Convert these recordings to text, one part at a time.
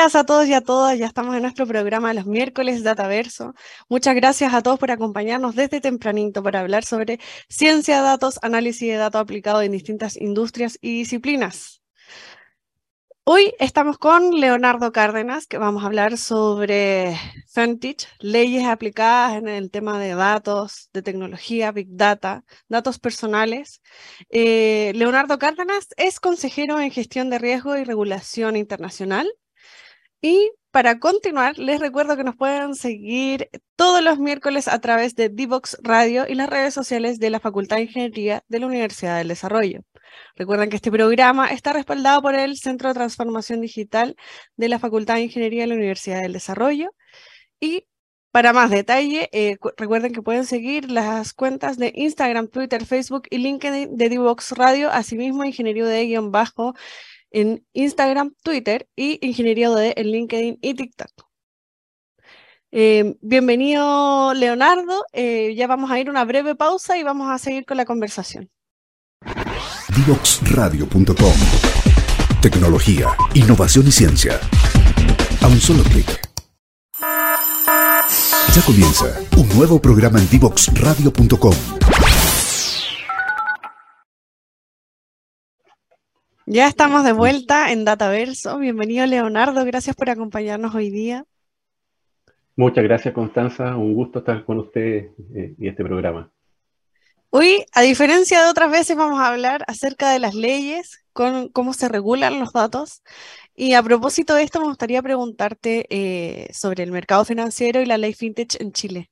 Días a todos y a todas. Ya estamos en nuestro programa los miércoles Dataverso. Muchas gracias a todos por acompañarnos desde tempranito para hablar sobre ciencia de datos, análisis de datos aplicado en distintas industrias y disciplinas. Hoy estamos con Leonardo Cárdenas, que vamos a hablar sobre FENTICH, leyes aplicadas en el tema de datos, de tecnología, Big Data, datos personales. Eh, Leonardo Cárdenas es consejero en gestión de riesgo y regulación internacional. Y para continuar, les recuerdo que nos pueden seguir todos los miércoles a través de Divox Radio y las redes sociales de la Facultad de Ingeniería de la Universidad del Desarrollo. Recuerden que este programa está respaldado por el Centro de Transformación Digital de la Facultad de Ingeniería de la Universidad del Desarrollo. Y para más detalle, eh, recuerden que pueden seguir las cuentas de Instagram, Twitter, Facebook y LinkedIn de Divox Radio, asimismo Ingeniería de guion bajo en Instagram, Twitter y Ingeniería de en LinkedIn y TikTok. Eh, bienvenido, Leonardo. Eh, ya vamos a ir una breve pausa y vamos a seguir con la conversación. Divoxradio.com Tecnología, innovación y ciencia. A un solo clic. Ya comienza un nuevo programa en Divoxradio.com. Ya estamos de vuelta en Dataverso. Bienvenido Leonardo, gracias por acompañarnos hoy día. Muchas gracias Constanza, un gusto estar con usted eh, y este programa. Hoy, a diferencia de otras veces, vamos a hablar acerca de las leyes, con cómo se regulan los datos. Y a propósito de esto, me gustaría preguntarte eh, sobre el mercado financiero y la ley FinTech en Chile.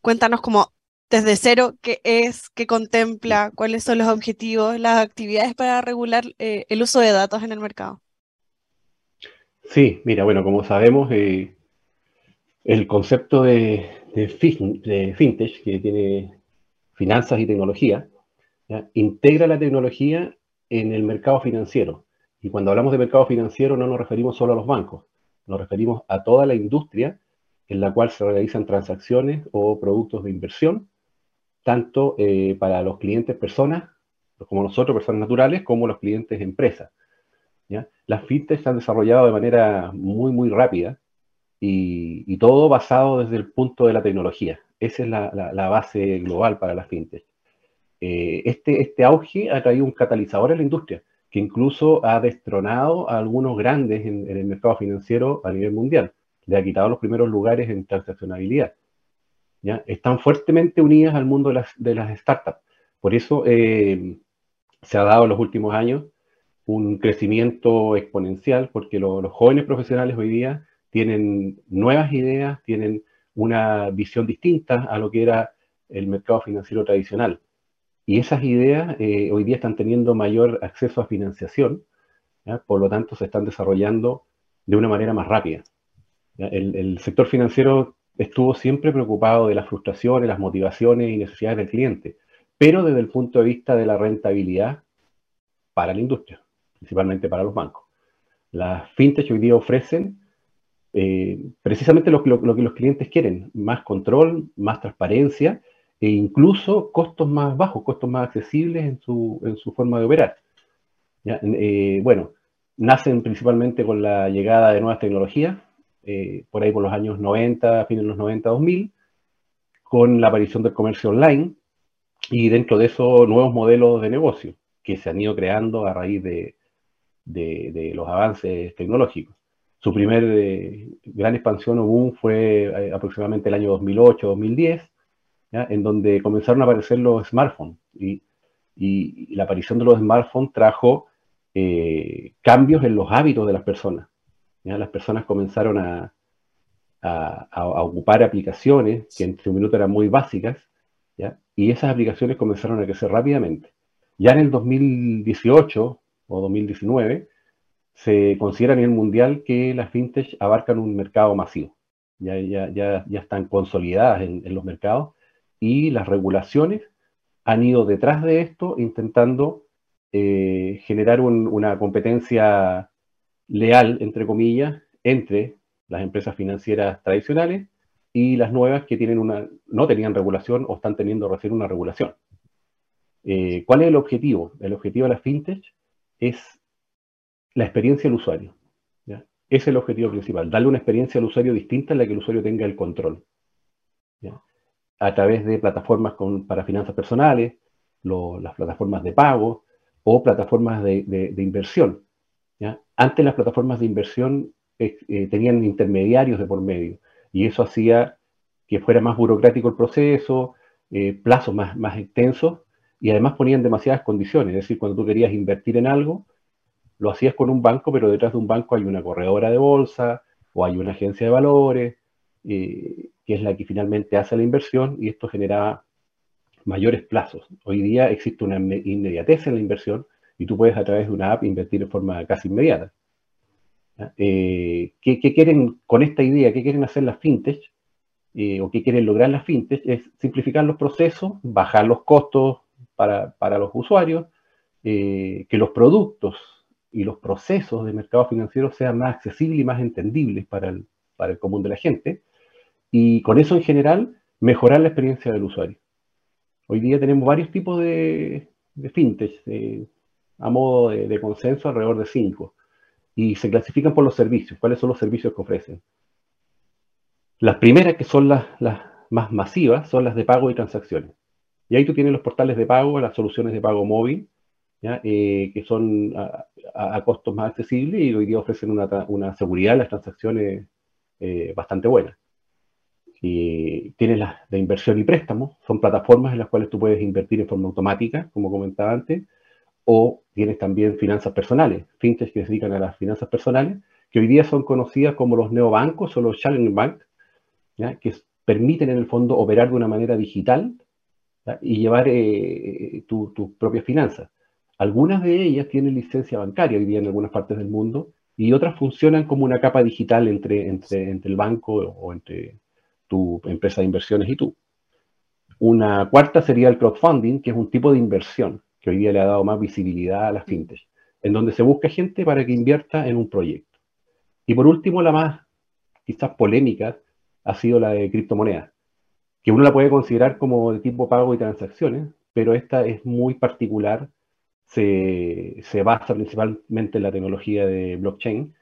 Cuéntanos como desde cero qué es, qué contempla, cuáles son los objetivos, las actividades para regular eh, el uso de datos en el mercado. Sí, mira, bueno, como sabemos, eh, el concepto de, de, de fintech que tiene finanzas y tecnología, integra la tecnología en el mercado financiero. Y cuando hablamos de mercado financiero no nos referimos solo a los bancos, nos referimos a toda la industria en la cual se realizan transacciones o productos de inversión, tanto eh, para los clientes personas, como nosotros, personas naturales, como los clientes empresas. Las fintech se han desarrollado de manera muy, muy rápida y, todo basado desde el punto de la tecnología. Esa es la, base global para las fintech. Eh, este, este auge ha traído un catalizador en la industria, que incluso ha destronado a algunos grandes en, el mercado financiero a nivel mundial. Le ha quitado los primeros lugares en transaccionabilidad. ¿Ya? Están fuertemente unidas al mundo de las, startups. Por eso eh, se ha dado en los últimos años un crecimiento exponencial, porque los jóvenes profesionales hoy día tienen nuevas ideas, tienen una visión distinta a lo que era el mercado financiero tradicional. Y esas ideas eh, hoy día están teniendo mayor acceso a financiación, por lo tanto se están desarrollando de una manera más rápida. El, sector financiero estuvo siempre preocupado de las frustraciones, las motivaciones y necesidades del cliente, pero desde el punto de vista de la rentabilidad para la industria, principalmente para los bancos. Las fintech hoy día ofrecen eh, precisamente lo, que los clientes quieren, más control, más transparencia e incluso costos más bajos, costos más accesibles en su, forma de operar. Eh, bueno, nacen principalmente con la llegada de nuevas tecnologías, eh, por ahí por los años 90, fines de los 90, 2000, con la aparición del comercio online y dentro de eso nuevos modelos de negocio que se han ido creando a raíz de, los avances tecnológicos. Su primer eh, gran expansión o boom fue eh, aproximadamente el año 2008-2010, en donde comenzaron a aparecer los smartphones. Y, la aparición de los smartphones trajo eh, cambios en los hábitos de las personas. Las personas comenzaron a, ocupar aplicaciones que en su minuto eran muy básicas, y esas aplicaciones comenzaron a crecer rápidamente. Ya en el 2018 o 2019, se considera a nivel mundial que las fintech abarcan un mercado masivo. Ya están consolidadas en, los mercados y las regulaciones han ido detrás de esto intentando eh, generar una competencia leal, entre comillas, entre las empresas financieras tradicionales y las nuevas que tienen una, no tenían regulación o están teniendo recién una regulación. Eh, ¿Cuál es el objetivo? El objetivo de las fintech es la experiencia del usuario. Es el objetivo principal, darle una experiencia al usuario distinta en la que el usuario tenga el control. A través de plataformas para finanzas personales, las plataformas de pago o plataformas de, inversión. Antes las plataformas de inversión eh, eh, tenían intermediarios de por medio y eso hacía que fuera más burocrático el proceso, eh, plazos más, más extensos y además ponían demasiadas condiciones. Es decir, cuando tú querías invertir en algo, lo hacías con un banco, pero detrás de un banco hay una corredora de bolsa o hay una agencia de valores, que es la que finalmente hace la inversión y esto generaba mayores plazos. Hoy día existe una inmediatez en la inversión y tú puedes a través de una app invertir en forma casi inmediata. Eh, ¿qué, quieren con esta idea? ¿Qué quieren hacer las fintech? Eh, ¿O qué quieren lograr las fintech? Es simplificar los procesos, bajar los costos para, los usuarios, eh, que los productos y los procesos de mercado financiero sean más accesibles y más entendibles para el, para el común de la gente. Y con eso en general, mejorar la experiencia del usuario. Hoy día tenemos varios tipos de, de fintech, a modo de, consenso, alrededor de cinco. Y se clasifican por los servicios. ¿Cuáles son los servicios que ofrecen? Las primeras, que son las, más masivas, son las de pago y transacciones. Y ahí tú tienes los portales de pago, las soluciones de pago móvil, eh, que son a, costos más accesibles y hoy día ofrecen una, seguridad en las transacciones eh, bastante buena. Tienes las de inversión y préstamo, son plataformas en las cuales tú puedes invertir en forma automática, como comentaba antes, o tienes también finanzas personales, fintech que se dedican a las finanzas personales, que hoy día son conocidas como los neobancos o los challenger bank, que permiten en el fondo operar de una manera digital y llevar eh, tus propias finanzas. Algunas de ellas tienen licencia bancaria hoy día en algunas partes del mundo y otras funcionan como una capa digital entre, entre, entre el banco o entre tu empresa de inversiones y tú. Una cuarta sería el crowdfunding, que es un tipo de inversión que hoy día le ha dado más visibilidad a las fintech, en donde se busca gente para que invierta en un proyecto. Y por último, la más quizás polémica ha sido la de criptomonedas, que uno la puede considerar como de tipo pago y transacciones, pero esta es muy particular, se, se basa principalmente en la tecnología de blockchain,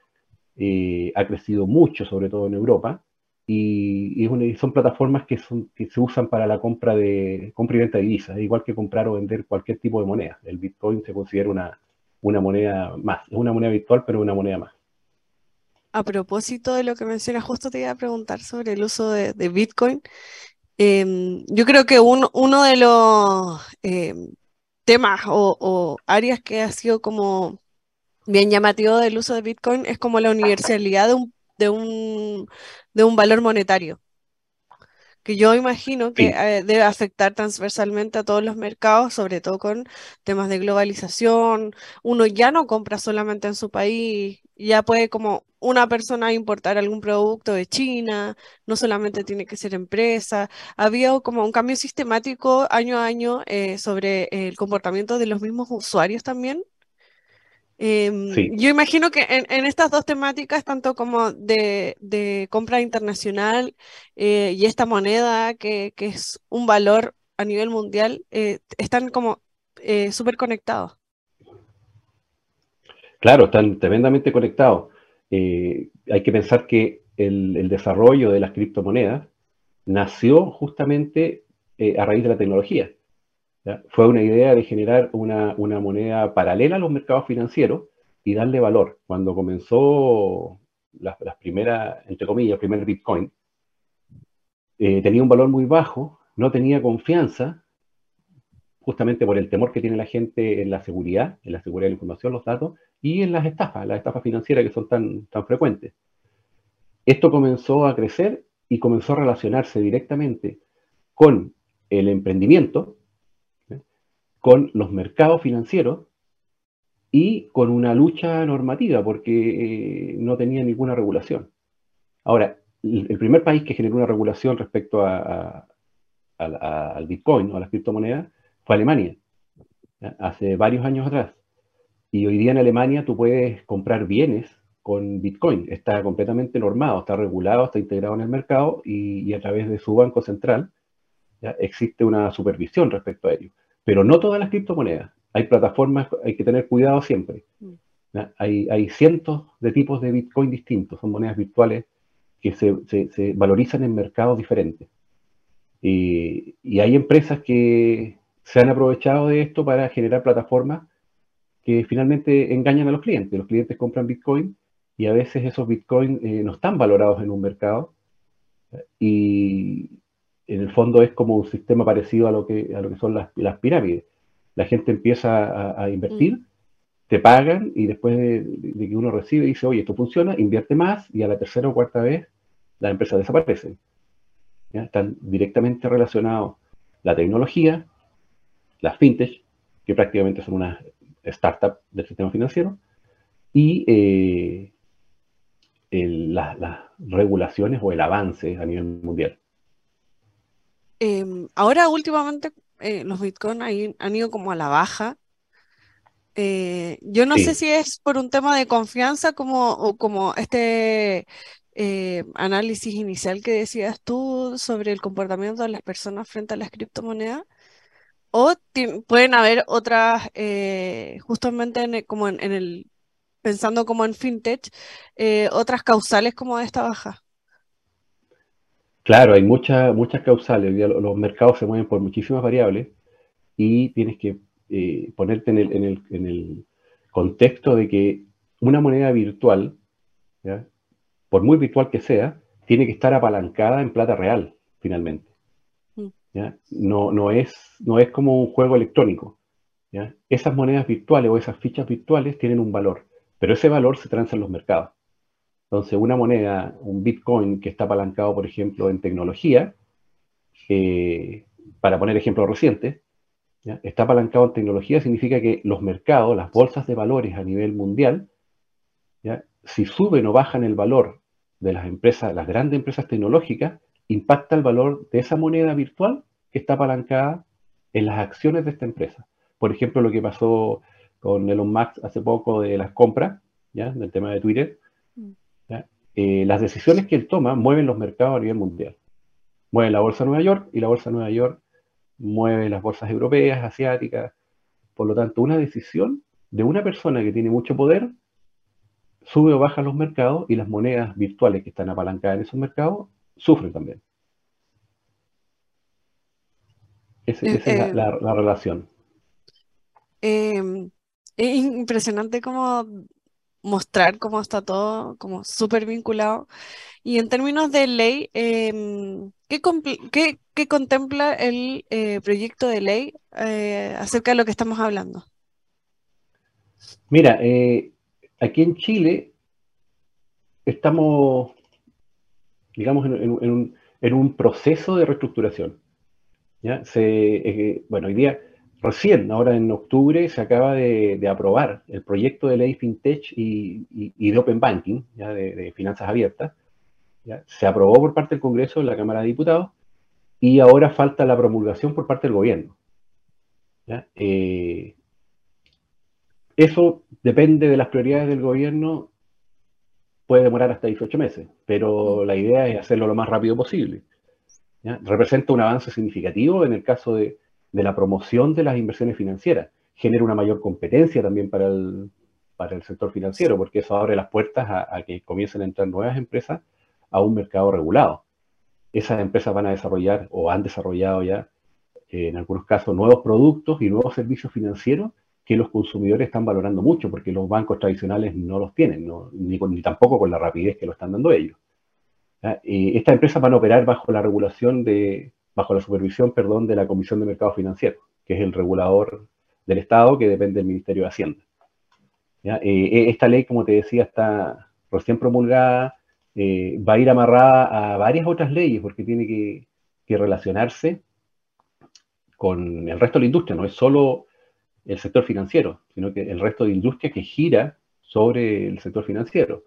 eh, ha crecido mucho, sobre todo en Europa, y, son plataformas que, se usan para la compra de compra y venta de divisas, igual que comprar o vender cualquier tipo de moneda. El Bitcoin se considera una, una moneda más, es una moneda virtual, pero una moneda más. A propósito de lo que mencionas, justo te iba a preguntar sobre el uso de, Bitcoin. Em, yo creo que uno de los em, temas o, o, áreas que ha sido como bien llamativo del uso de Bitcoin es como la universalidad de un de un, de un valor monetario, que yo imagino que eh, debe afectar transversalmente a todos los mercados, sobre todo con temas de globalización. Uno ya no compra solamente en su país, ya puede como una persona importar algún producto de China, no solamente tiene que ser empresa. Había como un cambio sistemático año a año eh, sobre el comportamiento de los mismos usuarios también Em, yo imagino que en, estas dos temáticas, tanto como de, compra internacional eh, y esta moneda que, es un valor a nivel mundial, eh, están como eh, súper conectados. Claro, están tremendamente conectados. hay que pensar que el, desarrollo de las criptomonedas nació justamente a raíz de la tecnología. Fue una idea de generar una, moneda paralela a los mercados financieros y darle valor. Cuando comenzó las, primeras, entre comillas, el primer Bitcoin, eh, tenía un valor muy bajo, no tenía confianza, justamente por el temor que tiene la gente en la seguridad, en la seguridad de la información, los datos, y en las estafas, las estafas financieras que son tan, tan frecuentes. Esto comenzó a crecer y comenzó a relacionarse directamente con el emprendimiento, con los mercados financieros y con una lucha normativa, porque eh, no tenía ninguna regulación. Ahora, el primer país que generó una regulación respecto a, al Bitcoin o a las criptomonedas fue Alemania, hace varios años atrás. Y hoy día en Alemania tú puedes comprar bienes con Bitcoin. Está completamente normado, está regulado, está integrado en el mercado y, a través de su banco central ¿ya? existe una supervisión respecto a ello. Pero no todas las criptomonedas. Hay plataformas, hay que tener cuidado siempre. Mm. Hay, cientos de tipos de Bitcoin distintos, son monedas virtuales que se, valorizan en mercados diferentes. Y, y, hay empresas que se han aprovechado de esto para generar plataformas que finalmente engañan a los clientes. Los clientes compran Bitcoin y a veces esos Bitcoin eh, no están valorados en un mercado y en el fondo es como un sistema parecido a lo que, a lo que son las, pirámides. La gente empieza a, invertir, mm. te pagan y después de, que uno recibe dice, oye, esto funciona, invierte más y a la tercera o cuarta vez las empresas desaparecen. Están directamente relacionados la tecnología, las fintech, que prácticamente son unas startups del sistema financiero, y eh, las regulaciones o el avance a nivel mundial. Em, ahora últimamente eh, los bitcoins han ido como a la baja. Eh, yo no sé si es por un tema de confianza como, o como este análisis inicial que decías tú sobre el comportamiento de las personas frente a las criptomonedas. O pueden haber otras, justamente como en, el pensando como en fintech, eh, otras causales como de esta baja? Claro, hay muchas muchas causales. Los mercados se mueven por muchísimas variables y tienes que eh, ponerte en el, contexto de que una moneda virtual, por muy virtual que sea, tiene que estar apalancada en plata real, finalmente. Mm. No, no, es, no es como un juego electrónico. Esas monedas virtuales o esas fichas virtuales tienen un valor pero ese valor se transa en los mercados. Entonces, una moneda, un Bitcoin que está apalancado, por ejemplo, en tecnología, eh, para poner ejemplos recientes, está apalancado en tecnología, significa que los mercados, las bolsas de valores a nivel mundial, si suben o bajan el valor de las empresas, las grandes empresas tecnológicas, impacta el valor de esa moneda virtual que está apalancada en las acciones de esta empresa. Por ejemplo, lo que pasó con Elon Musk hace poco de las compras, ¿ya? del tema de Twitter. Eh, las decisiones que él toma mueven los mercados a nivel mundial. Mueve la bolsa de Nueva York y la bolsa de Nueva York mueve las bolsas europeas, asiáticas. Por lo tanto, una decisión de una persona que tiene mucho poder sube o baja los mercados y las monedas virtuales que están apalancadas en esos mercados sufren también. Esa, es eh, la, la, relación. Eh, es impresionante como mostrar cómo está todo como súper vinculado. Y en términos de ley, em, ¿qué, contempla el eh, proyecto de ley eh, acerca de lo que estamos hablando? Mira, eh, aquí en Chile estamos, digamos, en, un, proceso de reestructuración. ¿ya? Se, bueno, hoy día Recién, ahora en octubre, se acaba de, aprobar el proyecto de ley FinTech y, de Open Banking, de, finanzas abiertas. Se aprobó por parte del Congreso la Cámara de Diputados y ahora falta la promulgación por parte del gobierno. Eh, eso depende de las prioridades del gobierno, puede demorar hasta 18 meses, pero la idea es hacerlo lo más rápido posible. Representa un avance significativo en el caso de de la promoción de las inversiones financieras. Genera una mayor competencia también para el, para el sector financiero, porque eso abre las puertas a, que comiencen a entrar nuevas empresas a un mercado regulado. Esas empresas van a desarrollar o han desarrollado ya, eh, en algunos casos, nuevos productos y nuevos servicios financieros que los consumidores están valorando mucho, porque los bancos tradicionales no los tienen, ni, ni, tampoco con la rapidez que lo están dando ellos. estas empresas van a operar bajo la regulación de, bajo la supervisión, perdón, de la Comisión de Mercado Financiero, que es el regulador del Estado que depende del Ministerio de Hacienda. Eh, eh, esta ley, como te decía, está recién promulgada, eh, va a ir amarrada a varias otras leyes porque tiene que, relacionarse con el resto de la industria, no es solo el sector financiero, sino que el resto de industria que gira sobre el sector financiero.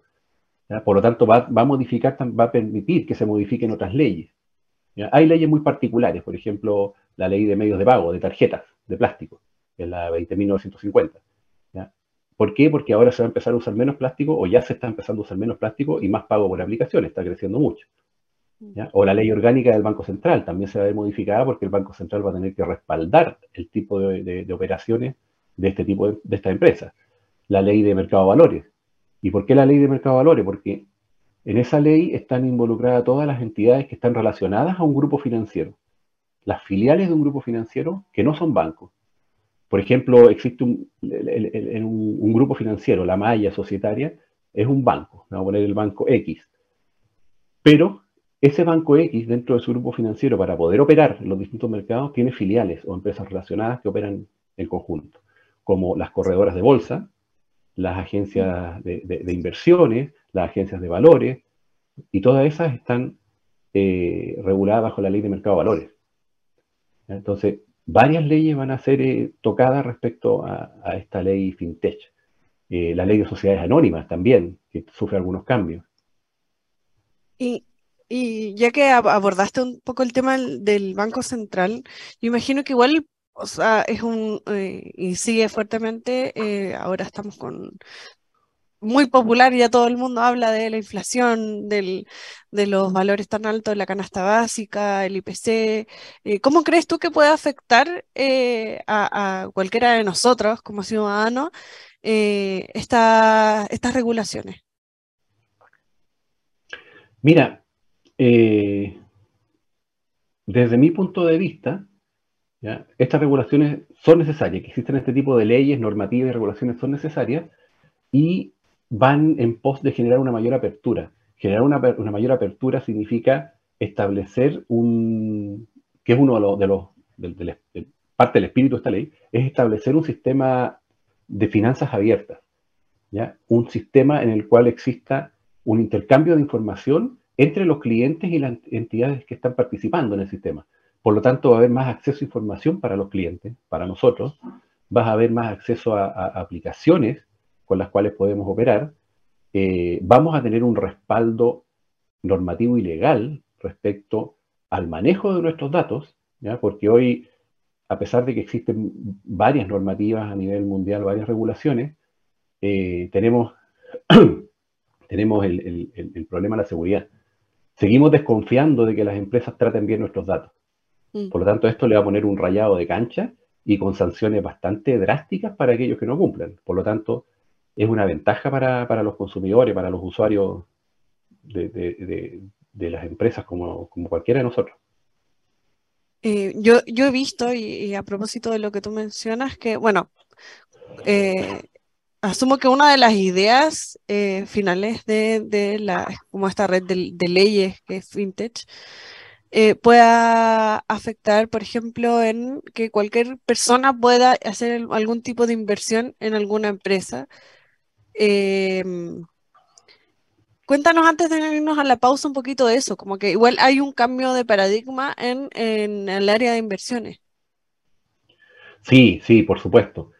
Por lo tanto, va, va, a modificar, va a permitir que se modifiquen otras leyes. Hay leyes muy particulares, por ejemplo, la ley de medios de pago, de tarjetas de plástico, que es la 20.950. ¿Por qué? Porque ahora se va a empezar a usar menos plástico o ya se está empezando a usar menos plástico y más pago por aplicación, está creciendo mucho. O la ley orgánica del Banco Central también se va a ver modificada porque el Banco Central va a tener que respaldar el tipo de, operaciones de este tipo de, esta empresa. la ley de mercado de valores. ¿Y por qué la ley de mercado de valores? Porque en esa ley están involucradas todas las entidades que están relacionadas a un grupo financiero, las filiales de un grupo financiero que no son bancos. Por ejemplo, existe un, un, grupo financiero, la malla societaria, es un banco, vamos a poner el banco X. Pero ese banco X, dentro de su grupo financiero, para poder operar en los distintos mercados, tiene filiales o empresas relacionadas que operan en conjunto, como las corredoras de bolsa, las agencias de, inversiones, las agencias de valores, y todas esas están eh, reguladas bajo la ley de mercado de valores. Entonces, varias leyes van a ser eh, tocadas respecto a, esta ley FinTech. Eh, la ley de sociedades anónimas también, que sufre algunos cambios. Y, ya que abordaste un poco el tema del Banco Central, yo imagino que igual o sea, es un, eh, y sigue fuertemente, ahora estamos con, muy popular, ya todo el mundo habla de la inflación, del, de los valores tan altos de la canasta básica, el IPC. Eh, ¿Cómo crees tú que puede afectar a, cualquiera de nosotros como ciudadanos esta, estas regulaciones? Mira, desde mi punto de vista, estas regulaciones son necesarias, que existen este tipo de leyes, normativas y regulaciones son necesarias y van en pos de generar una mayor apertura. Generar una, mayor apertura significa establecer un, que es uno de los, parte del espíritu de esta ley, es establecer un sistema de finanzas abiertas, ¿ya? un sistema en el cual exista un intercambio de información entre los clientes y las entidades que están participando en el sistema. Por lo tanto, va a haber más acceso a información para los clientes, para nosotros. Vas a haber más acceso a, aplicaciones con las cuales podemos operar. Eh, vamos a tener un respaldo normativo y legal respecto al manejo de nuestros datos, porque hoy, a pesar de que existen varias normativas a nivel mundial, varias regulaciones, eh, tenemos, tenemos el problema de la seguridad. Seguimos desconfiando de que las empresas traten bien nuestros datos. Mm. Por lo tanto, esto le va a poner un rayado de cancha y con sanciones bastante drásticas para aquellos que no cumplan. Por lo tanto, es una ventaja para, los consumidores, para los usuarios de, las empresas como, cualquiera de nosotros. Eh, yo, yo he visto, y, a propósito de lo que tú mencionas, que, bueno, eh, asumo que una de las ideas eh, finales de, la, como esta red de, de, leyes que es Vintage, eh, pueda afectar, por ejemplo, en que cualquier persona pueda hacer algún tipo de inversión en alguna empresa. Em, cuéntanos antes de irnos a la pausa un poquito de eso, como que igual hay un cambio de paradigma en, el área de inversiones. Sí, sí, por supuesto.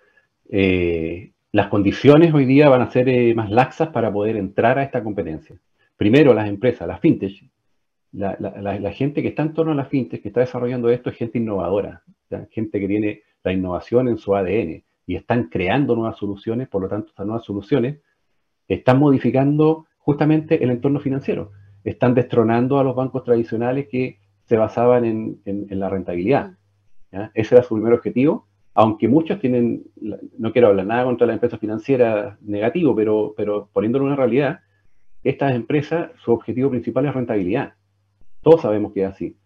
Eh, las condiciones hoy día van a ser eh, más laxas para poder entrar a esta competencia. Primero, las empresas, las fintech, la, gente que está en torno a la fintech, que está desarrollando esto, es gente innovadora, gente que tiene la innovación en su ADN y están creando nuevas soluciones, por lo tanto, estas nuevas soluciones están modificando justamente el entorno financiero, están destronando a los bancos tradicionales que se basaban en, la rentabilidad. Ese era su primer objetivo, aunque muchos tienen, no quiero hablar nada contra las empresas financieras negativo, pero, pero poniéndolo en una realidad, estas empresas, su objetivo principal es rentabilidad. Todos sabemos que es así.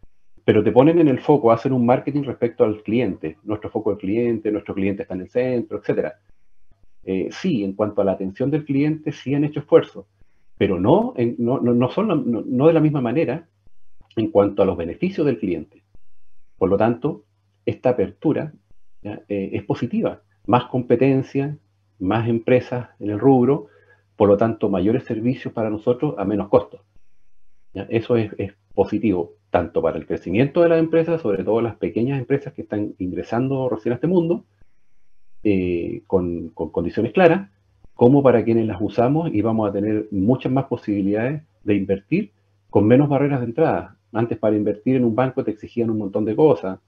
Pero te ponen en el foco, hacen un marketing respecto al cliente. Nuestro foco el cliente, nuestro cliente está en el centro, etc. Eh, sí, en cuanto a la atención del cliente, sí han hecho esfuerzos, pero no, no, son no, de la misma manera en cuanto a los beneficios del cliente. Por lo tanto, esta apertura eh, es positiva. Más competencia, más empresas en el rubro, por lo tanto, mayores servicios para nosotros a menos costos. Eso es, positivo tanto para el crecimiento de las empresas, sobre todo las pequeñas empresas que están ingresando recién a este mundo, eh, con, condiciones claras, como para quienes las usamos y vamos a tener muchas más posibilidades de invertir con menos barreras de entrada. Antes para invertir en un banco te exigían un montón de cosas,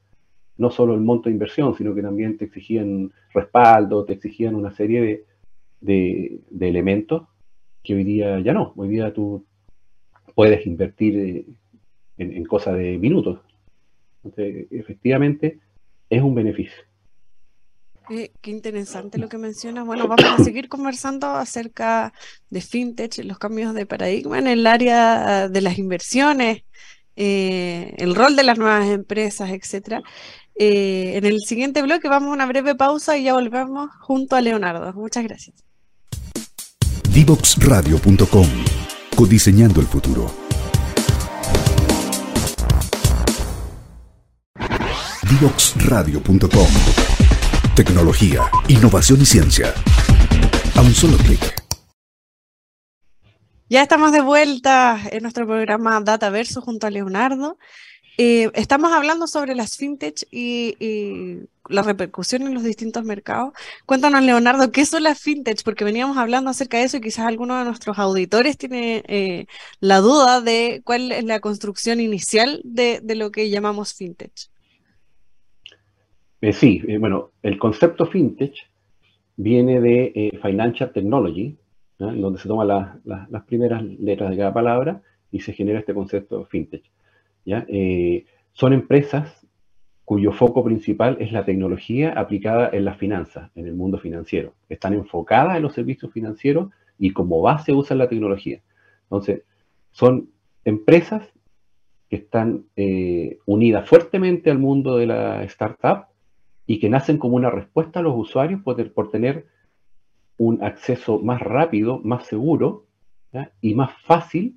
no solo el monto de inversión, sino que también te exigían respaldo, te exigían una serie de, de elementos que hoy día ya no. Hoy día tú puedes invertir eh, en, cosa de minutos. efectivamente, es un beneficio. Eh, qué interesante lo que mencionas. Bueno, vamos a seguir conversando acerca de fintech, los cambios de paradigma en el área de las inversiones, eh, el rol de las nuevas empresas, etcétera. Eh, en el siguiente bloque vamos a una breve pausa y ya volvemos junto a Leonardo. Muchas gracias. Divoxradio.com Codiseñando el futuro. Divoxradio.com Tecnología, innovación y ciencia. A un solo clic. Ya estamos de vuelta en nuestro programa Dataverso junto a Leonardo. Eh, estamos hablando sobre las fintech y, la repercusión en los distintos mercados. Cuéntanos, Leonardo, ¿qué son las fintech? Porque veníamos hablando acerca de eso y quizás alguno de nuestros auditores tiene eh, la duda de cuál es la construcción inicial de, lo que llamamos fintech. Eh, sí, bueno, el concepto fintech viene de Financial Technology, donde se toman las primeras letras de cada palabra y se genera este concepto fintech. Eh, son empresas cuyo foco principal es la tecnología aplicada en las finanzas, en el mundo financiero. Están enfocadas en los servicios financieros y como base usan la tecnología. Entonces, son empresas que están eh, unidas fuertemente al mundo de la startup y que nacen como una respuesta a los usuarios por, por tener un acceso más rápido, más seguro y más fácil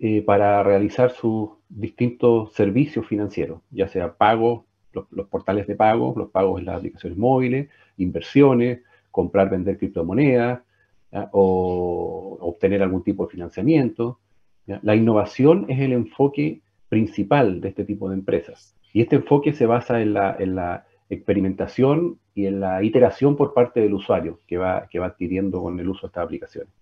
eh, para realizar sus distintos servicios financieros, ya sea pagos, los, portales de pago, los pagos en las aplicaciones móviles, inversiones, comprar, vender criptomonedas o obtener algún tipo de financiamiento. La innovación es el enfoque principal de este tipo de empresas. Y este enfoque se basa en la experimentación y en la iteración por parte del usuario que va, que va adquiriendo con el uso de estas aplicaciones.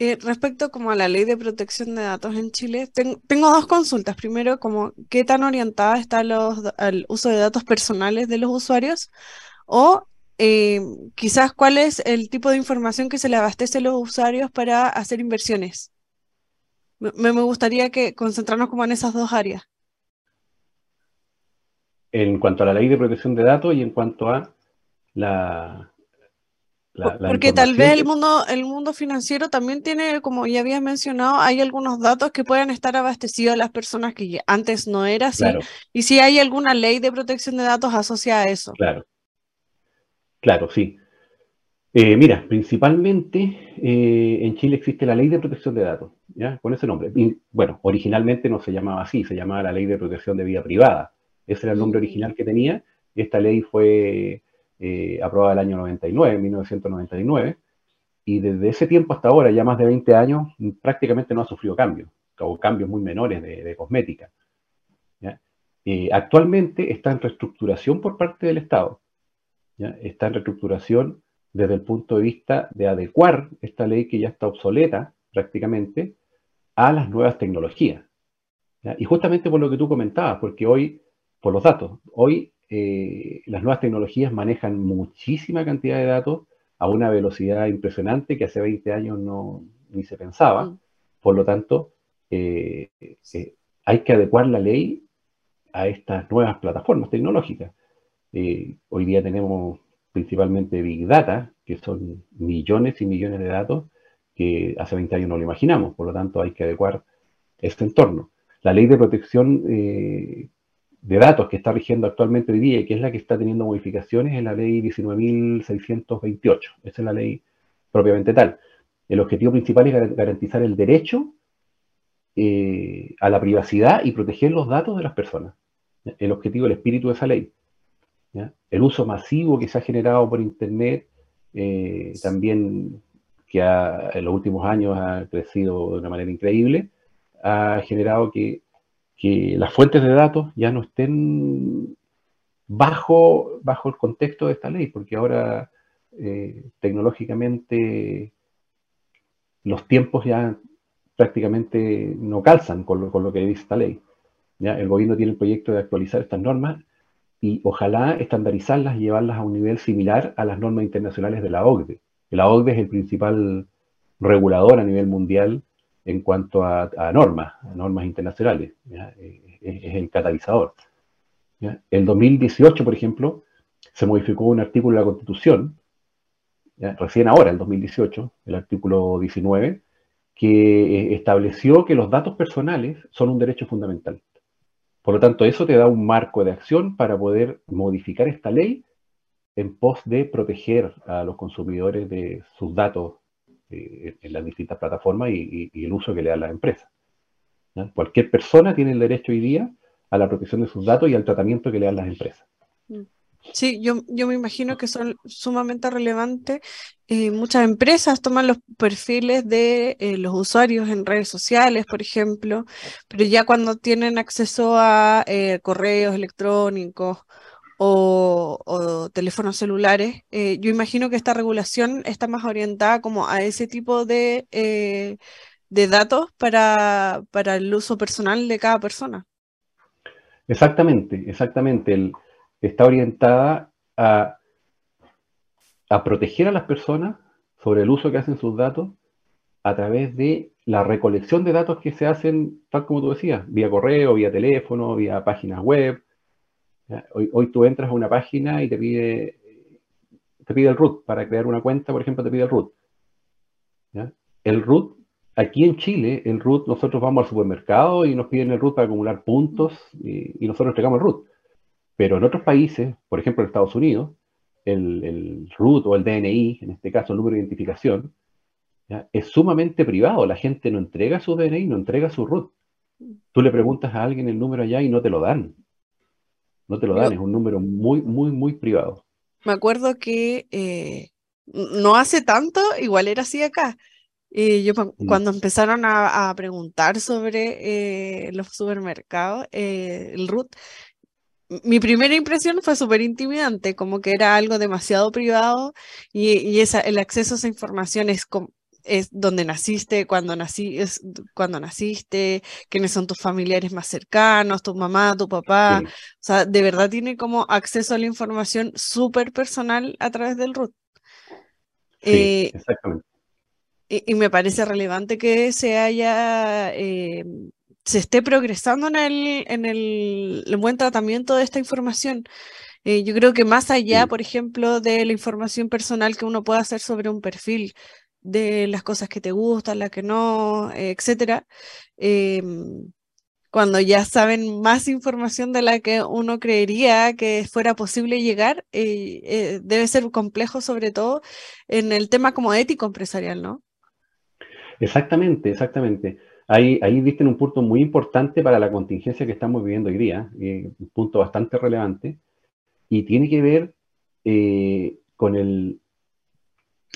Eh, respecto como a la ley de protección de datos en Chile, tengo dos consultas. Primero, como qué tan orientada está al uso de datos personales de los usuarios o eh, quizás cuál es el tipo de información que se le abastece a los usuarios para hacer inversiones. Me, me gustaría que concentrarnos como en esas dos áreas en cuanto a la ley de protección de datos y en cuanto a la... Porque tal vez el mundo, el mundo financiero también tiene, como ya habías mencionado, hay algunos datos que pueden estar abastecidos a las personas que antes no era así. Y si hay alguna ley de protección de datos asociada a eso. Claro. Claro, sí. Eh, mira, principalmente eh, en Chile existe la Ley de Protección de Datos, ¿ya? Con ese nombre. bueno, originalmente no se llamaba así, se llamaba la Ley de Protección de Vida Privada. Ese era el nombre original que tenía. Esta ley fue eh, aprobada el año 99, 1999, y desde ese tiempo hasta ahora, ya más de 20 años, prácticamente no ha sufrido cambios, o cambios muy menores de, cosmética. Eh, actualmente está en reestructuración por parte del Estado. Está en reestructuración desde el punto de vista de adecuar esta ley que ya está obsoleta prácticamente a las nuevas tecnologías. Y justamente por lo que tú comentabas, porque hoy por los datos. Hoy eh, las nuevas tecnologías manejan muchísima cantidad de datos a una velocidad impresionante que hace 20 años no ni se pensaba. Mm. Por lo tanto, eh, eh, hay que adecuar la ley a estas nuevas plataformas tecnológicas. hoy día tenemos principalmente Big Data, que son millones y millones de datos que hace 20 años no lo imaginamos. Por lo tanto, hay que adecuar este entorno. La ley de protección de datos que está rigiendo actualmente hoy día y que es la que está teniendo modificaciones en la ley 19.628. Esa es la ley propiamente tal. El objetivo principal es garantizar el derecho eh, a la privacidad y proteger los datos de las personas. El objetivo, el espíritu de esa ley. El uso masivo que se ha generado por Internet, eh, también que en los últimos años ha crecido de una manera increíble, ha generado que que las fuentes de datos ya no estén bajo, bajo el contexto de esta ley, porque ahora eh, tecnológicamente los tiempos ya prácticamente no calzan con lo, con lo que dice esta ley. ¿ya? El gobierno tiene el proyecto de actualizar estas normas y ojalá estandarizarlas y llevarlas a un nivel similar a las normas internacionales de la OCDE. La OCDE es el principal regulador a nivel mundial en cuanto a, normas, normas internacionales. Eh, es, el catalizador. El 2018, por ejemplo, se modificó un artículo de la Constitución, recién ahora, el 2018, el artículo 19, que eh, estableció que los datos personales son un derecho fundamental. Por lo tanto, eso te da un marco de acción para poder modificar esta ley en pos de proteger a los consumidores de sus datos eh, en las distintas plataformas y, el uso que le da la empresa. Cualquier persona tiene el derecho hoy día a la protección de sus datos y al tratamiento que le dan las empresas. Mm. Sí, yo, yo me imagino que son sumamente relevantes. Eh, muchas empresas toman los perfiles de eh, los usuarios en redes sociales, por ejemplo, pero ya cuando tienen acceso a eh, correos electrónicos o, teléfonos celulares, yo imagino que esta regulación está más orientada como a ese tipo de, de datos para, para el uso personal de cada persona. Exactamente, exactamente. Está orientada a, proteger a las personas sobre el uso que hacen sus datos a través de la recolección de datos que se hacen, tal como tú decías, vía correo, vía teléfono, vía páginas web. Hoy, tú entras a una página y te pide, te pide el root. Para crear una cuenta, por ejemplo, te pide el root. El root, aquí en Chile, el root, nosotros vamos al supermercado y nos piden el root para acumular puntos y, y nosotros entregamos el root. Pero en otros países, por ejemplo en Estados Unidos, el, el root o el DNI, en este caso el número de identificación, es sumamente privado. La gente no entrega su DNI, no entrega su root. Tú le preguntas a alguien el número allá y no te lo dan. No te lo dan, es un número muy, muy, muy privado. Me acuerdo que eh, no hace tanto, igual era así acá. Y yo mm. cuando empezaron a, preguntar sobre eh, los supermercados, eh, el root, mi primera impresión fue súper intimidante, como que era algo demasiado privado y, esa, el acceso a esa información es, es donde naciste, cuando, nací, es cuando naciste, quiénes son tus familiares más cercanos, tu mamá, tu papá. O sea, de verdad tiene como acceso a la información súper personal a través del root. Sí, eh, exactamente. Y, me parece relevante que se haya eh, se esté progresando en el, en el, buen tratamiento de esta información. Eh, yo creo que más allá, por ejemplo, de la información personal que uno puede hacer sobre un perfil, de las cosas que te gustan, las que no, etcétera, em, cuando ya saben más información de la que uno creería que fuera posible llegar, eh, debe ser complejo, sobre todo en el tema como ético empresarial, ¿no? Exactamente, exactamente. Ahí, ahí un punto muy importante para la contingencia que estamos viviendo hoy día, eh, un punto bastante relevante, y tiene que ver eh, con el,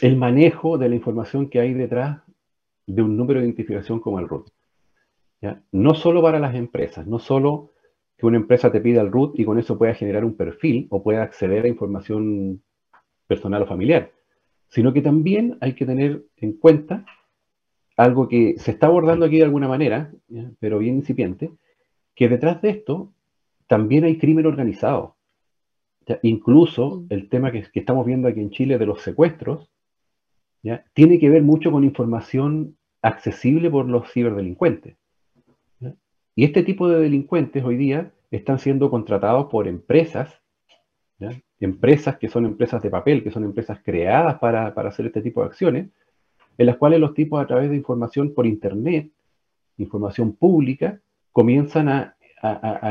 el manejo de la información que hay detrás de un número de identificación como el root. No solo para las empresas, no solo que una empresa te pida el root y con eso pueda generar un perfil o pueda acceder a información personal o familiar, sino que también hay que tener en cuenta algo que se está abordando aquí de alguna manera, pero bien incipiente, que detrás de esto también hay crimen organizado. incluso mm. el tema que, estamos viendo aquí en Chile de los secuestros, tiene que ver mucho con información accesible por los ciberdelincuentes. Y este tipo de delincuentes hoy día están siendo contratados por empresas, empresas que son empresas de papel, que son empresas creadas para hacer este tipo de acciones, en las cuales los tipos a través de información por Internet, información pública, comienzan a,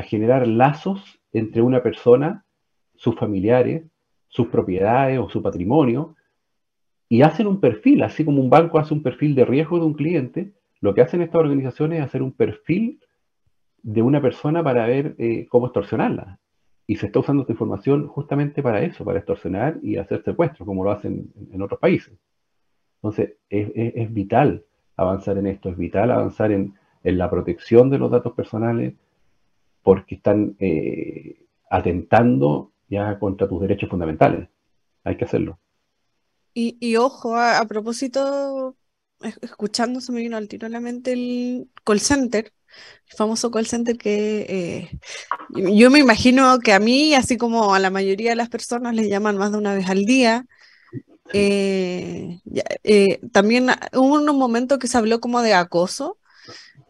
generar lazos entre una persona, sus familiares, sus propiedades o su patrimonio, y hacen un perfil, así como un banco hace un perfil de riesgo de un cliente, lo que hacen estas organizaciones es hacer un perfil de una persona para ver eh, cómo extorsionarla. Y se está usando esta información justamente para eso, para extorsionar y hacer secuestros, como lo hacen en otros países. Entonces, es, vital avanzar en esto, es vital avanzar en, la protección de los datos personales porque están eh, atentando ya contra tus derechos fundamentales. Hay que hacerlo. Y, ojo, a, propósito, escuchando se me vino al tiro a la mente el call center, el famoso call center que eh, yo me imagino que a mí, así como a la mayoría de las personas, les llaman más de una vez al día. Eh, eh, también hubo un momento que se habló como de acoso.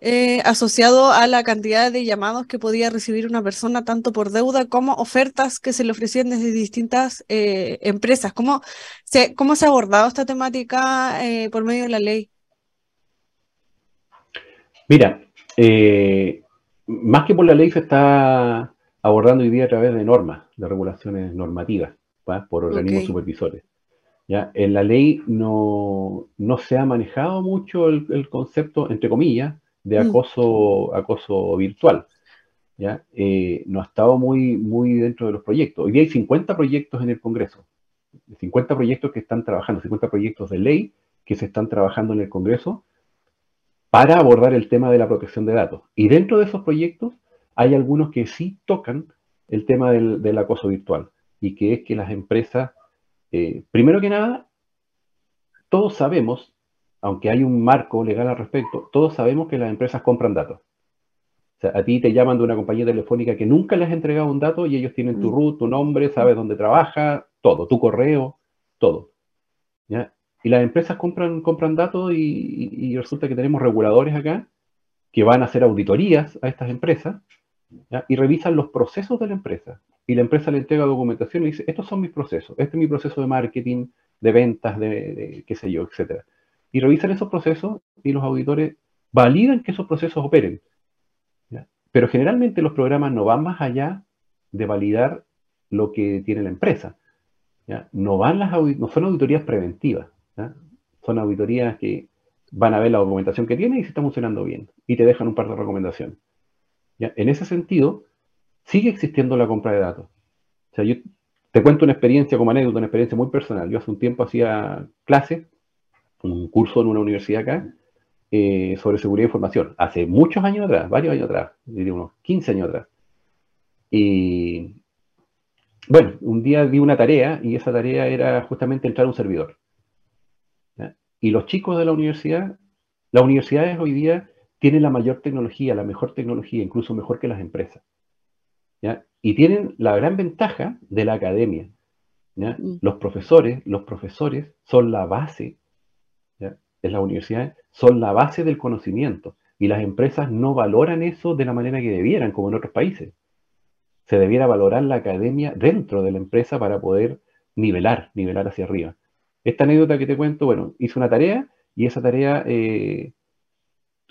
Eh, asociado a la cantidad de llamados que podía recibir una persona, tanto por deuda como ofertas que se le ofrecían desde distintas eh, empresas. ¿Cómo se, ¿Cómo se ha abordado esta temática eh, por medio de la ley? Mira, más que por la ley se está abordando hoy día a través de normas, de regulaciones normativas, por organismos supervisores. ¿ya? En la ley no, se ha manejado mucho el concepto, entre comillas, de mm. acoso, acoso virtual. ¿ya? Eh, no ha estado muy, muy dentro de los proyectos. Hoy día hay 50 proyectos en el Congreso, 50 proyectos que están trabajando, 50 proyectos de ley que se están trabajando en el Congreso para abordar el tema de la protección de datos. Y dentro de esos proyectos hay algunos que sí tocan el tema del, acoso virtual y que es que las empresas, eh, primero que nada, todos sabemos aunque hay un marco legal al respecto, todos sabemos que las empresas compran datos. O sea, a ti te llaman de una compañía telefónica que nunca les has entregado un dato y ellos tienen tu mm. root, tu nombre, sabes dónde trabaja, todo, tu correo, todo. Y las empresas compran, compran datos y, resulta que tenemos reguladores acá que van a hacer auditorías a estas empresas y revisan los procesos de la empresa. Y la empresa le entrega documentación y dice, estos son mis procesos, este es mi proceso de marketing, de ventas, de, de qué sé yo, etcétera y revisan esos procesos y los auditores validan que esos procesos operen. Pero generalmente los programas no van más allá de validar lo que tiene la empresa. No, van las no son auditorías preventivas, son auditorías que van a ver la documentación que tiene y si está funcionando bien y te dejan un par de recomendaciones. En ese sentido, sigue existiendo la compra de datos. O sea, yo te cuento una experiencia como anécdota, una experiencia muy personal. Yo hace un tiempo hacía clases un curso en una universidad acá eh, sobre seguridad de información, hace muchos años atrás, varios años atrás, diría unos 15 años atrás. Y bueno, un día di una tarea y esa tarea era justamente entrar a un servidor. Y los chicos de la universidad, las universidades hoy día tienen la mayor tecnología, la mejor tecnología, incluso mejor que las empresas. Y tienen la gran ventaja de la academia. Mm. Los profesores, los profesores son la base en las universidades son la base del conocimiento y las empresas no valoran eso de la manera que debieran, como en otros países. Se debiera valorar la academia dentro de la empresa para poder nivelar, nivelar hacia arriba. Esta anécdota que te cuento, bueno, hice una tarea y esa tarea, eh,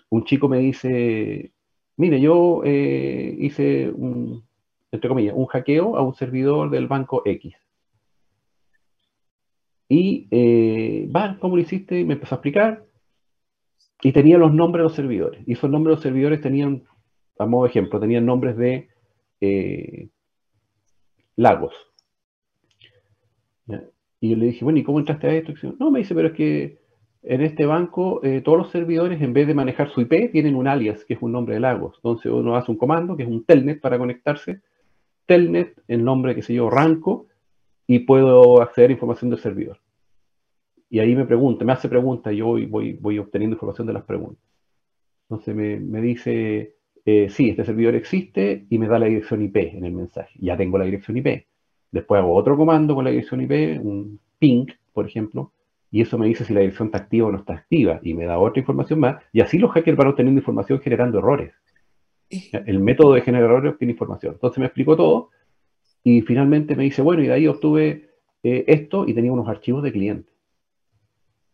un chico me dice, mire, yo eh, hice un, entre comillas, un hackeo a un servidor del banco X. Y eh, va, ¿cómo lo hiciste? Me empezó a explicar. Y tenía los nombres de los servidores. Y esos nombres de los servidores tenían, a modo de ejemplo, tenían nombres de eh, lagos. Y yo le dije, bueno, ¿y cómo entraste a esto? no, me dice, pero es que en este banco eh, todos los servidores, en vez de manejar su IP, tienen un alias, que es un nombre de lagos. Entonces uno hace un comando, que es un telnet para conectarse. Telnet, el nombre, que se yo, Ranco, y puedo acceder a información del servidor. Y ahí me pregunta, me hace preguntas y yo voy, voy, obteniendo información de las preguntas. Entonces me, dice, eh, sí, este servidor existe y me da la dirección IP en el mensaje. Ya tengo la dirección IP. Después hago otro comando con la dirección IP, un ping, por ejemplo, y eso me dice si la dirección está activa o no está activa, y me da otra información más, y así los hackers van obteniendo información generando errores. El método de generar errores obtiene información. Entonces me explicó todo, y finalmente me dice, bueno, y de ahí obtuve eh, esto y tenía unos archivos de cliente.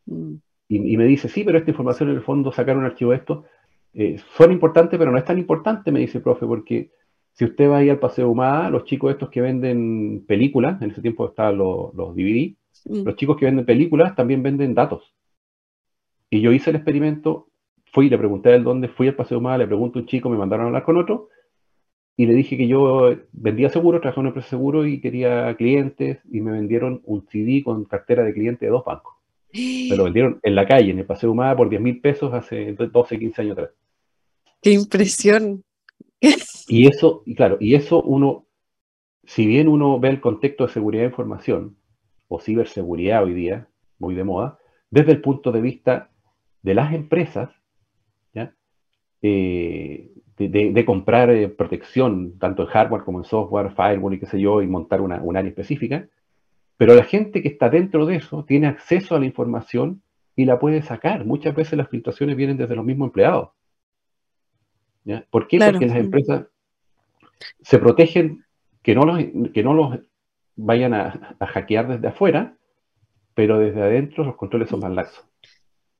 Mm. Y, me dice, sí, pero esta información en el fondo, sacar un archivo de esto, eh, son importantes, pero no es tan importante, me dice el profe, porque si usted va ahí al Paseo Humada, los chicos estos que venden películas, en ese tiempo estaban los, los DVD, mm. los chicos que venden películas también venden datos. Y yo hice el experimento, fui, le pregunté a él dónde, fui al Paseo Humada, le pregunto a un chico, me mandaron a hablar con otro, y le dije que yo vendía seguros, trabajaba en una empresa de seguro y quería clientes y me vendieron un CD con cartera de cliente de dos bancos. Me lo vendieron en la calle, en el Paseo Humada, por 10 mil pesos hace 12, 15 años atrás. ¡Qué impresión! Y eso, y claro, y eso uno, si bien uno ve el contexto de seguridad de información, o ciberseguridad hoy día, muy de moda, desde el punto de vista de las empresas, ¿ya? Eh, de, comprar eh, protección, tanto en hardware como en software, firewall y qué sé yo, y montar una, un área específica. Pero la gente que está dentro de eso tiene acceso a la información y la puede sacar. Muchas veces las filtraciones vienen desde los mismos empleados. ¿Por qué? Porque las empresas se protegen que no los, que no los vayan a, hackear desde afuera, pero desde adentro los controles son más laxos.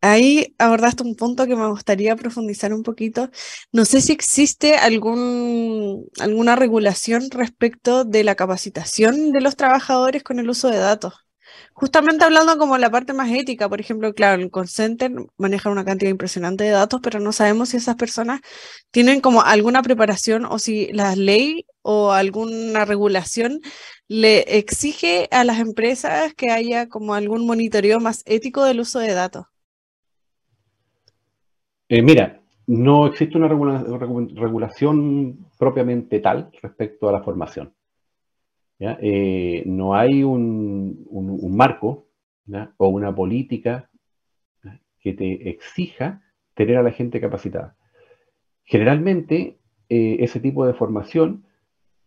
Ahí abordaste un punto que me gustaría profundizar un poquito. No sé si existe algún, alguna regulación respecto de la capacitación de los trabajadores con el uso de datos. Justamente hablando como la parte más ética, por ejemplo, claro, el call maneja una cantidad impresionante de datos, pero no sabemos si esas personas tienen como alguna preparación o si la ley o alguna regulación le exige a las empresas que haya como algún monitoreo más ético del uso de datos. Eh, mira, no existe una regulación propiamente tal respecto a la formación. Eh, no hay un, marco o una política que te exija tener a la gente capacitada. Generalmente, eh, ese tipo de formación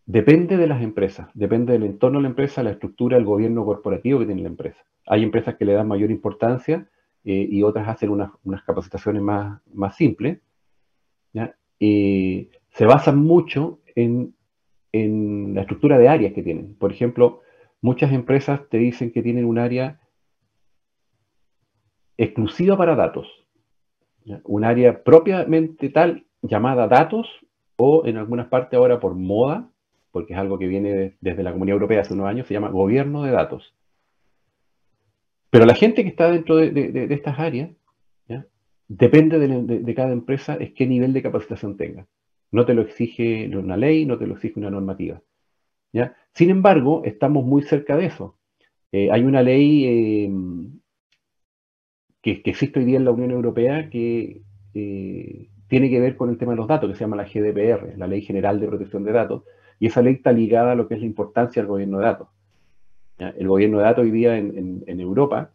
depende de las empresas, depende del entorno de la empresa, la estructura, el gobierno corporativo que tiene la empresa. Hay empresas que le dan mayor importancia eh, y otras hacen unas, capacitaciones más, más simples. se basan mucho en en la estructura de áreas que tienen. Por ejemplo, muchas empresas te dicen que tienen un área exclusiva para datos, un área propiamente tal llamada datos o en algunas partes ahora por moda, porque es algo que viene desde la Comunidad Europea hace unos años, se llama gobierno de datos. Pero la gente que está dentro de, estas áreas, depende de, cada empresa, es qué nivel de capacitación tenga. No te lo exige una ley, no te lo exige una normativa. Sin embargo, estamos muy cerca de eso. Eh, hay una ley em, que, existe hoy día en la Unión Europea que eh, tiene que ver con el tema de los datos, que se llama la GDPR, la Ley General de Protección de Datos, y esa ley está ligada a lo que es la importancia del gobierno de datos. El gobierno de datos hoy día en, Europa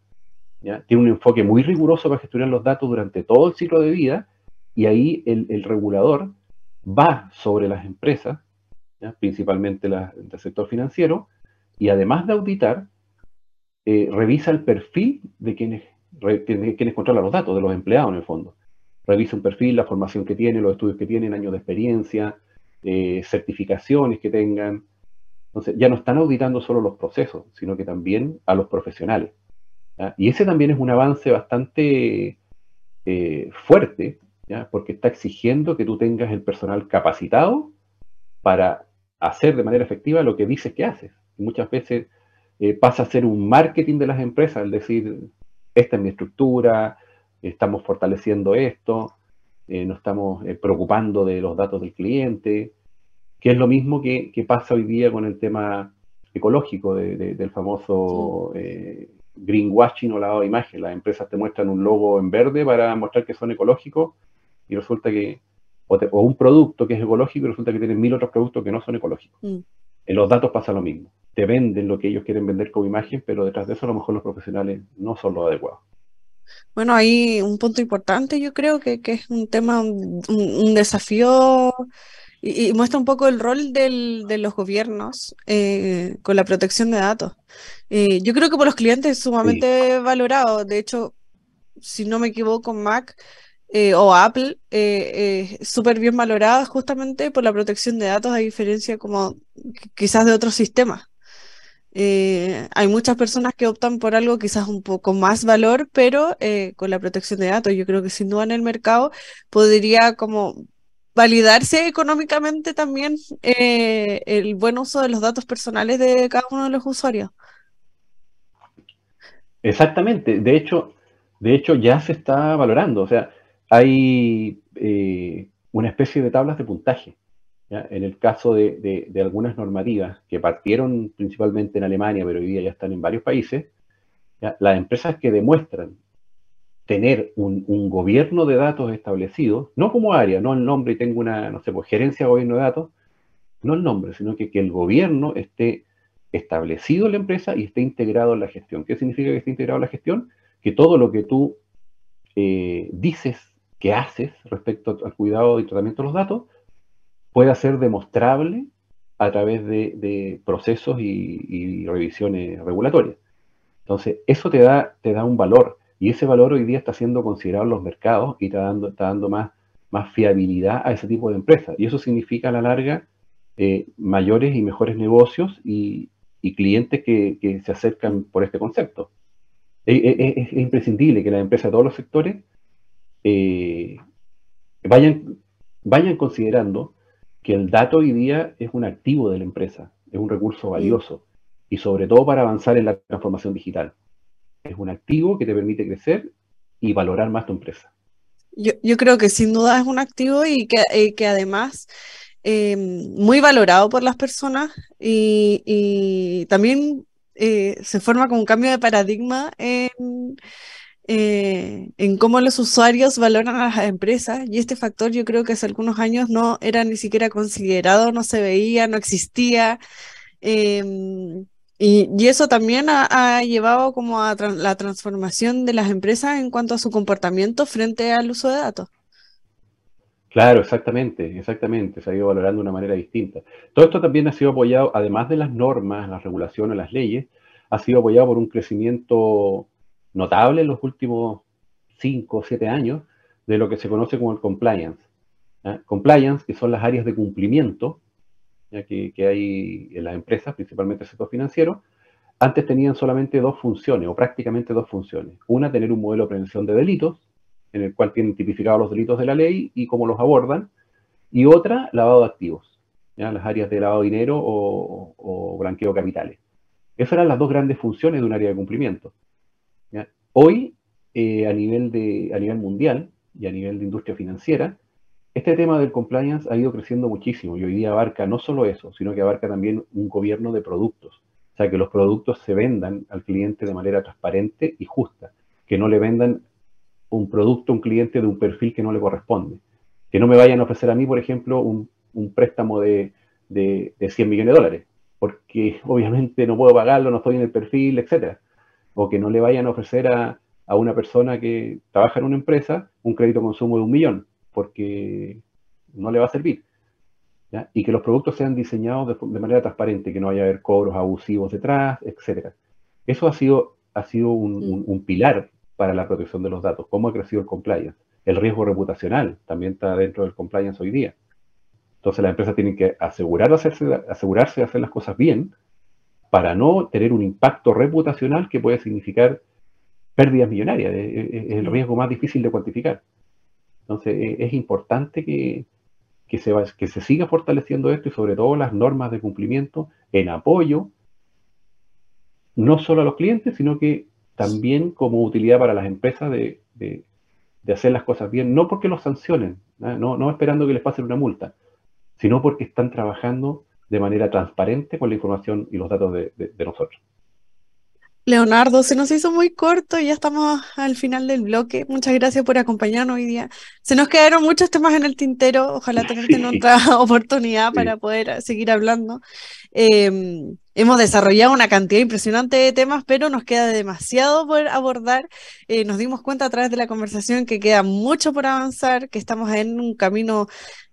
tiene un enfoque muy riguroso para gestionar los datos durante todo el ciclo de vida, y ahí el regulador va sobre las empresas, principalmente del sector financiero, y además de auditar, eh, revisa el perfil de quienes, quienes controlan los datos, de los empleados en el fondo. Revisa un perfil, la formación que tiene, los estudios que tienen, años de experiencia, eh, certificaciones que tengan. Entonces, ya no están auditando solo los procesos, sino que también a los profesionales. Y ese también es un avance bastante eh, fuerte porque está exigiendo que tú tengas el personal capacitado para hacer de manera efectiva lo que dices que haces. muchas veces eh, pasa a ser un marketing de las empresas, al decir, esta es mi estructura, estamos fortaleciendo esto, eh, nos estamos eh, preocupando de los datos del cliente, que es lo mismo que, pasa hoy día con el tema ecológico del famoso greenwashing o lavado de imagen. Las empresas te muestran un logo en verde para mostrar que son ecológicos y resulta que, o, un producto que es ecológico y resulta que tienen mil otros productos que no son ecológicos. Mm. En los datos pasa lo mismo. Te venden lo que ellos quieren vender como imagen, pero detrás de eso a lo mejor los profesionales no son lo adecuado. Bueno, hay un punto importante, yo creo que, es un tema, un, desafío y, muestra un poco el rol de los gobiernos eh, con la protección de datos. Eh, yo creo que por los clientes es sumamente valorado. De hecho, si no me equivoco, Mac eh, o Apple eh, súper bien valorada justamente por la protección de datos, a diferencia como quizás de otros sistemas. hay muchas personas que optan por algo quizás un poco más valor, pero con la protección de datos, yo creo que sin duda en el mercado podría como validarse económicamente también el buen uso de los datos personales de cada uno de los usuarios. Exactamente, de hecho, de hecho ya se está valorando, o sea, hay eh, una especie de tablas de puntaje. En el caso de, algunas normativas que partieron principalmente en Alemania, pero hoy día ya están en varios países, las empresas que demuestran tener un, gobierno de datos establecido, no como área, no el nombre y tengo una, no sé, pues gerencia de gobierno de datos, no el nombre, sino que, el gobierno esté establecido en la empresa y esté integrado en la gestión. ¿Qué significa que esté integrado en la gestión? Que todo lo que tú eh, dices que haces respecto al cuidado y tratamiento de los datos pueda ser demostrable a través de, procesos y, revisiones regulatorias. Entonces, eso te da, te da un valor y ese valor hoy día está siendo considerado en los mercados y está dando, está dando más, más fiabilidad a ese tipo de empresas. Y eso significa a la larga eh, mayores y mejores negocios y, clientes que, se acercan por este concepto. Es, imprescindible que las empresas de todos los sectores eh, vayan, vayan considerando que el dato hoy día es un activo de la empresa, es un recurso valioso y sobre todo para avanzar en la transformación digital. Es un activo que te permite crecer y valorar más tu empresa. Yo, creo que sin duda es un activo y que, que además eh, muy valorado por las personas y, también eh, se forma como un cambio de paradigma en, eh, en cómo los usuarios valoran a las empresas y este factor yo creo que hace algunos años no era ni siquiera considerado, no se veía, no existía. Em, y, eso también ha, llevado como a la transformación de las empresas en cuanto a su comportamiento frente al uso de datos. Claro, exactamente, exactamente, se ha ido valorando de una manera distinta. Todo esto también ha sido apoyado, además de las normas, las regulaciones, las leyes, ha sido apoyado por un crecimiento notable en los últimos 5 o 7 años de lo que se conoce como el compliance. Compliance, que son las áreas de cumplimiento que, hay en las empresas, principalmente el sector financiero, antes tenían solamente dos funciones, o prácticamente dos funciones. Una, tener un modelo de prevención de delitos, en el cual tienen tipificados los delitos de la ley y cómo los abordan. Y otra, lavado de activos, las áreas de lavado de dinero o, blanqueo de capitales. Esas eran las dos grandes funciones de un área de cumplimiento. Hoy, eh, a, nivel de, a nivel mundial y a nivel de industria financiera, este tema del compliance ha ido creciendo muchísimo y hoy día abarca no solo eso, sino que abarca también un gobierno de productos. O sea, que los productos se vendan al cliente de manera transparente y justa, que no le vendan un producto a un cliente de un perfil que no le corresponde. Que no me vayan a ofrecer a mí, por ejemplo, un, préstamo de, de, 100 millones de dólares, porque obviamente no puedo pagarlo, no estoy en el perfil, etc. O que no le vayan a ofrecer a, a una persona que trabaja en una empresa un crédito consumo de un millón porque no le va a servir. Y que los productos sean diseñados de, manera transparente, que no haya haber cobros abusivos detrás, etc. Eso ha sido, ha sido un, pilar para la protección de los datos. ¿Cómo ha crecido el compliance? El riesgo reputacional también está dentro del compliance hoy día. Entonces las empresas tienen que asegurar hacerse, asegurarse de hacer las cosas bien para no tener un impacto reputacional que puede significar pérdidas millonarias. Es el riesgo más difícil de cuantificar. Entonces e, es importante que, se que se siga fortaleciendo esto y sobre todo las normas de cumplimiento en apoyo, no solo a los clientes, sino que también como utilidad para las empresas de, hacer las cosas bien, no porque los sancionen, no, no esperando que les pasen una multa, sino porque están trabajando de manera transparente con la información y los datos de nosotros. Leonardo, se nos hizo muy corto y ya estamos al final del bloque. Muchas gracias por acompañarnos hoy día. Se nos quedaron muchos temas en el tintero. Ojalá tenerte en otra oportunidad para poder seguir hablando. Em, hemos desarrollado una cantidad impresionante de temas, pero nos queda demasiado por abordar. Eh, nos dimos cuenta a través de la conversación que queda mucho por avanzar, que estamos en un camino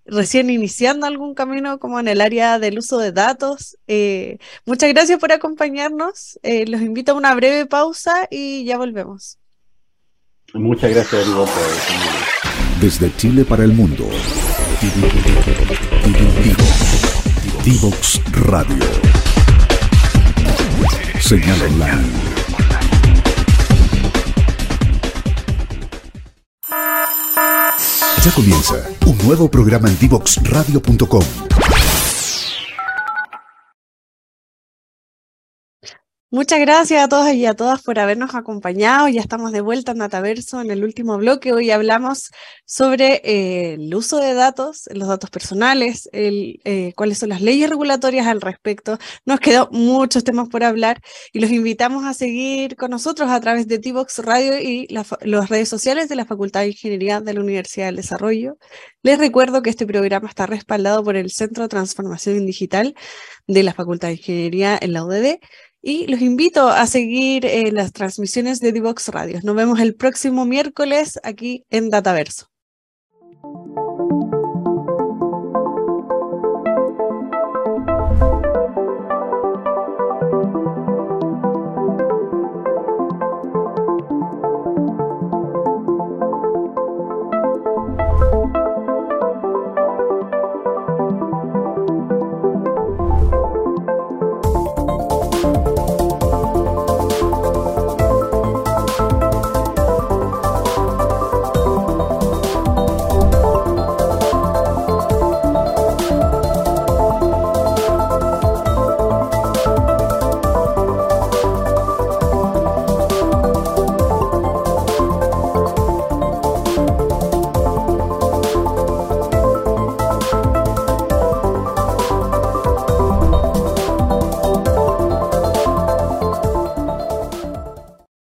recién iniciando algún camino como en el área del uso de datos. Eh, muchas gracias por acompañarnos. Eh, los invito a una breve pausa y ya volvemos. Muchas gracias, Diego, Desde Chile para el mundo. Divox Radio. Señal online Ya comienza un nuevo programa en divoxradio.com. Muchas gracias a todos y a todas por habernos acompañado. Ya estamos de vuelta en Dataverso en el último bloque. Hoy hablamos sobre eh, el uso de datos, los datos personales, eh, cuáles son las leyes regulatorias al respecto. Nos quedó muchos temas por hablar y los invitamos a seguir con nosotros a través de T-Box Radio y las redes sociales de la Facultad de Ingeniería de la Universidad del Desarrollo. Les recuerdo que este programa está respaldado por el Centro de Transformación Digital de la Facultad de Ingeniería en la UDD y los invito a seguir eh, las transmisiones de Divox Radio. Nos vemos el próximo miércoles aquí en Dataverso.